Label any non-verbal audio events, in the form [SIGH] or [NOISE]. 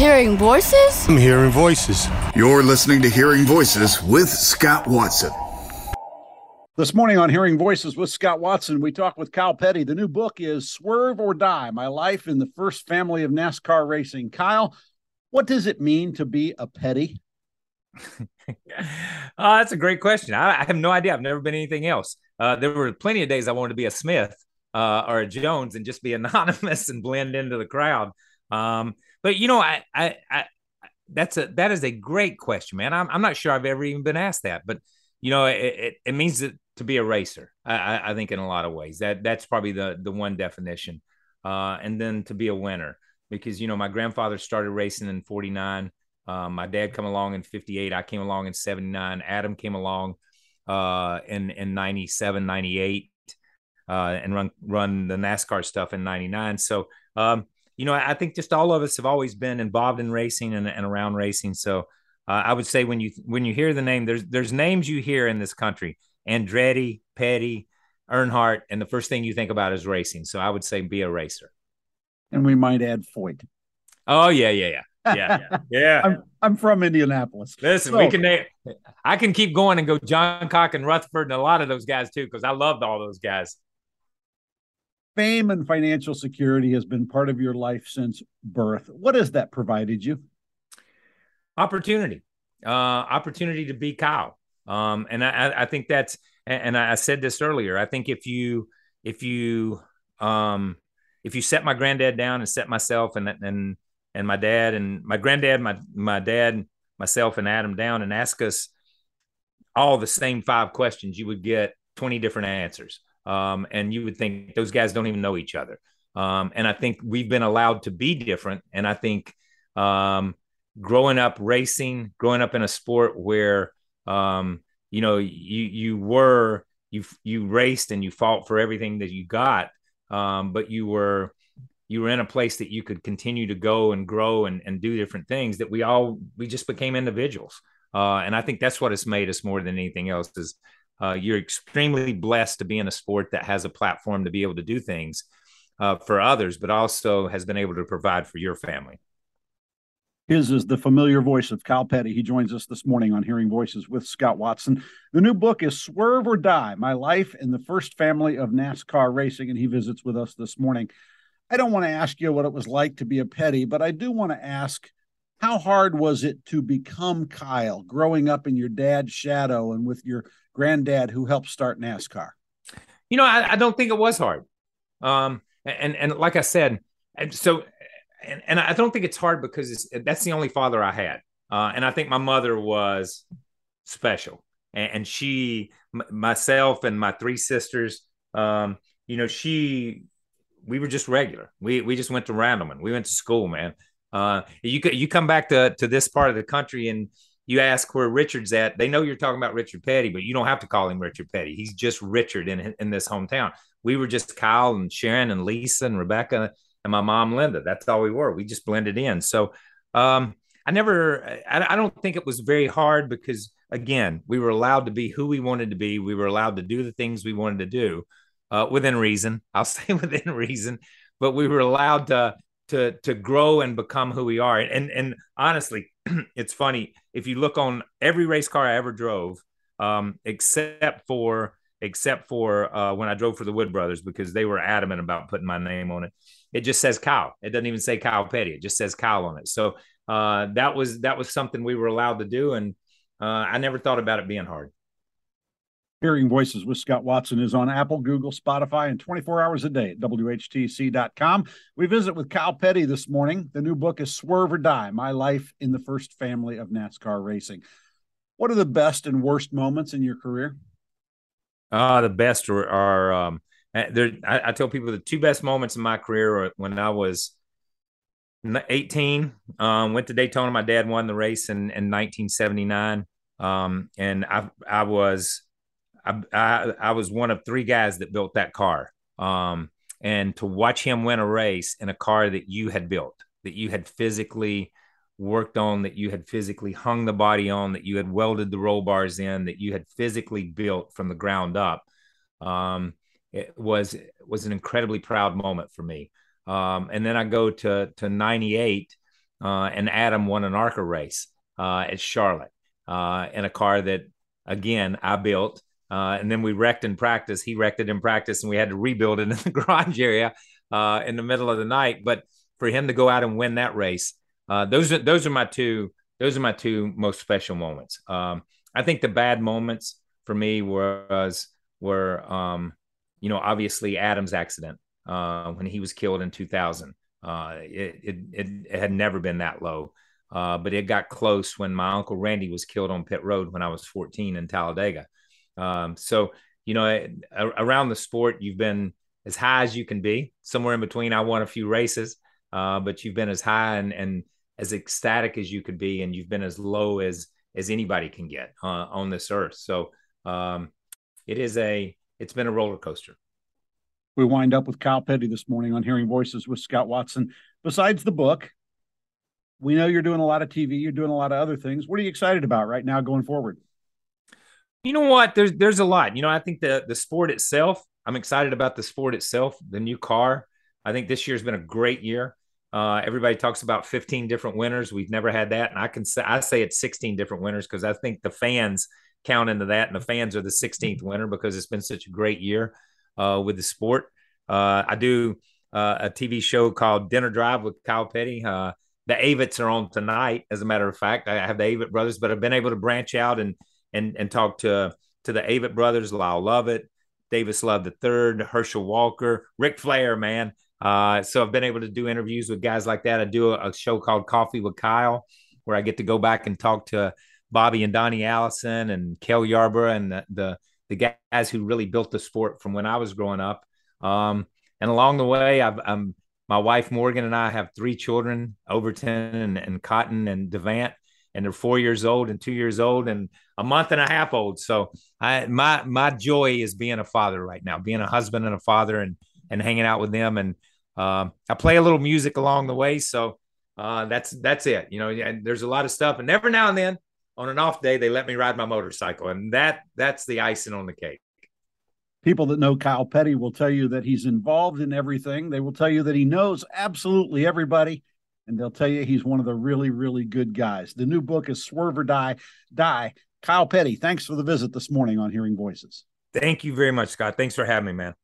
Hearing voices? I'm hearing voices. You're listening to Hearing Voices with Scott Watson. This morning on Hearing Voices with Scott Watson, we talk with Kyle Petty. The new book is Swerve or Die My Life in the First Family of NASCAR Racing. Kyle, what does it mean to be a Petty? [LAUGHS] uh, that's a great question. I, I, have no idea. I've never been anything else. Uh, there were plenty of days I wanted to be a Smith uh, or a Jones and just be [LAUGHS] anonymous and blend into the crowd. Um, but you know, I, I, I, that's a that is a great question, man. I'm I'm not sure I've ever even been asked that, but you know, it it, it means to be a racer. I, I think in a lot of ways that that's probably the the one definition, uh, and then to be a winner because you know my grandfather started racing in '49. Um, my dad come along in 58. I came along in 79. Adam came along uh, in, in 97, 98 uh, and run, run the NASCAR stuff in 99. So, um, you know, I think just all of us have always been involved in racing and, and around racing. So uh, I would say when you, when you hear the name, there's, there's names you hear in this country, Andretti, Petty, Earnhardt, and the first thing you think about is racing. So I would say be a racer. And we might add Foyt. Oh yeah, yeah, yeah yeah, yeah. [LAUGHS] I'm, I'm from Indianapolis. Listen, so, we can. I can keep going and go Johncock and Rutherford and a lot of those guys too, because I loved all those guys. Fame and financial security has been part of your life since birth. What has that provided you? Opportunity, uh, opportunity to be Kyle. Um, and I, I think that's, and I said this earlier. I think if you, if you, um, if you set my granddad down and set myself and and and my dad and my granddad, my my dad, myself, and Adam down and ask us all the same five questions, you would get 20 different answers. Um, and you would think those guys don't even know each other. Um, and I think we've been allowed to be different. And I think um, growing up racing, growing up in a sport where um, you know you you were you you raced and you fought for everything that you got, um, but you were you were in a place that you could continue to go and grow and, and do different things that we all we just became individuals uh, and i think that's what has made us more than anything else is uh, you're extremely blessed to be in a sport that has a platform to be able to do things uh, for others but also has been able to provide for your family his is the familiar voice of Kyle Petty. He joins us this morning on Hearing Voices with Scott Watson. The new book is Swerve or Die My Life in the First Family of NASCAR Racing, and he visits with us this morning. I don't want to ask you what it was like to be a petty, but I do want to ask how hard was it to become Kyle growing up in your dad's shadow and with your granddad who helped start NASCAR? You know, I, I don't think it was hard. Um, and, and like I said, so, and, and I don't think it's hard because that's the only father I had. Uh, and I think my mother was special and, and she, m- myself and my three sisters, um, you know, she we were just regular. We we just went to Randleman. We went to school, man. Uh, you you come back to to this part of the country and you ask where Richard's at. They know you're talking about Richard Petty, but you don't have to call him Richard Petty. He's just Richard in in this hometown. We were just Kyle and Sharon and Lisa and Rebecca and my mom Linda. That's all we were. We just blended in. So um, I never. I, I don't think it was very hard because again, we were allowed to be who we wanted to be. We were allowed to do the things we wanted to do uh, within reason. I'll [LAUGHS] say within reason, but we were allowed to to to grow and become who we are. And and honestly, [CLEARS THROAT] it's funny if you look on every race car I ever drove, um, except for except for uh, when I drove for the Wood Brothers because they were adamant about putting my name on it. It just says Kyle. It doesn't even say Kyle Petty. It just says Kyle on it. So uh, that was that was something we were allowed to do, and uh, I never thought about it being hard. Hearing Voices with Scott Watson is on Apple, Google, Spotify, and 24 hours a day at WHTC.com. We visit with Kyle Petty this morning. The new book is Swerve or Die My Life in the First Family of NASCAR Racing. What are the best and worst moments in your career? Uh, the best are, are um, eh, there. I, I, tell people the two best moments in my career are when I was 18, um, went to Daytona. My dad won the race in, in 1979. Um, and I, I was I, I, was one of three guys that built that car. Um, and to watch him win a race in a car that you had built, that you had physically worked on, that you had physically hung the body on, that you had welded the roll bars in, that you had physically built from the ground up, um, it was was an incredibly proud moment for me. Um, and then I go to to '98 uh, and Adam won an ARCA race uh, at Charlotte uh, in a car that, again, I built. Uh, and then we wrecked in practice. He wrecked it in practice, and we had to rebuild it [LAUGHS] in the garage area uh, in the middle of the night. But for him to go out and win that race, uh, those are those are my two those are my two most special moments. Um, I think the bad moments for me was were um, you know obviously Adam's accident uh, when he was killed in 2000. Uh, it, it, it had never been that low, uh, but it got close when my uncle Randy was killed on pit road when I was 14 in Talladega. Um, so you know around the sport you've been as high as you can be. Somewhere in between, I won a few races, uh, but you've been as high and, and as ecstatic as you could be, and you've been as low as as anybody can get uh, on this earth. So um, it is a it's been a roller coaster. We wind up with Kyle Petty this morning on Hearing Voices with Scott Watson. Besides the book, we know you're doing a lot of TV. You're doing a lot of other things. What are you excited about right now going forward? You know what? There's there's a lot. You know, I think the the sport itself. I'm excited about the sport itself. The new car. I think this year's been a great year. Uh, everybody talks about 15 different winners. We've never had that, and I can say I say it's 16 different winners because I think the fans count into that, and the fans are the 16th winner because it's been such a great year uh, with the sport. Uh, I do uh, a TV show called Dinner Drive with Kyle Petty. Uh, the Avetts are on tonight, as a matter of fact. I have the Avett brothers, but I've been able to branch out and and and talk to to the Avett brothers, Lyle Lovett, Davis Love the third, Herschel Walker, Ric Flair, man. Uh, so I've been able to do interviews with guys like that. I do a, a, show called Coffee with Kyle, where I get to go back and talk to Bobby and Donnie Allison and Cale Yarborough and the, the, the guys who really built the sport from when I was growing up. Um, and along the way, I've um, my wife Morgan and I have three children, Overton and, and Cotton and Devant, and they're four years old and two years old and a month and a half old. So I my my joy is being a father right now, being a husband and a father and and hanging out with them. And um, I play a little music along the way. So uh, that's that's it. You know, and there's a lot of stuff. And every now and then on an off day, they let me ride my motorcycle. And that that's the icing on the cake. People that know Kyle Petty will tell you that he's involved in everything. They will tell you that he knows absolutely everybody and they'll tell you he's one of the really, really good guys. The new book is Swerve or Die. Die. Kyle Petty, thanks for the visit this morning on Hearing Voices. Thank you very much, Scott. Thanks for having me, man.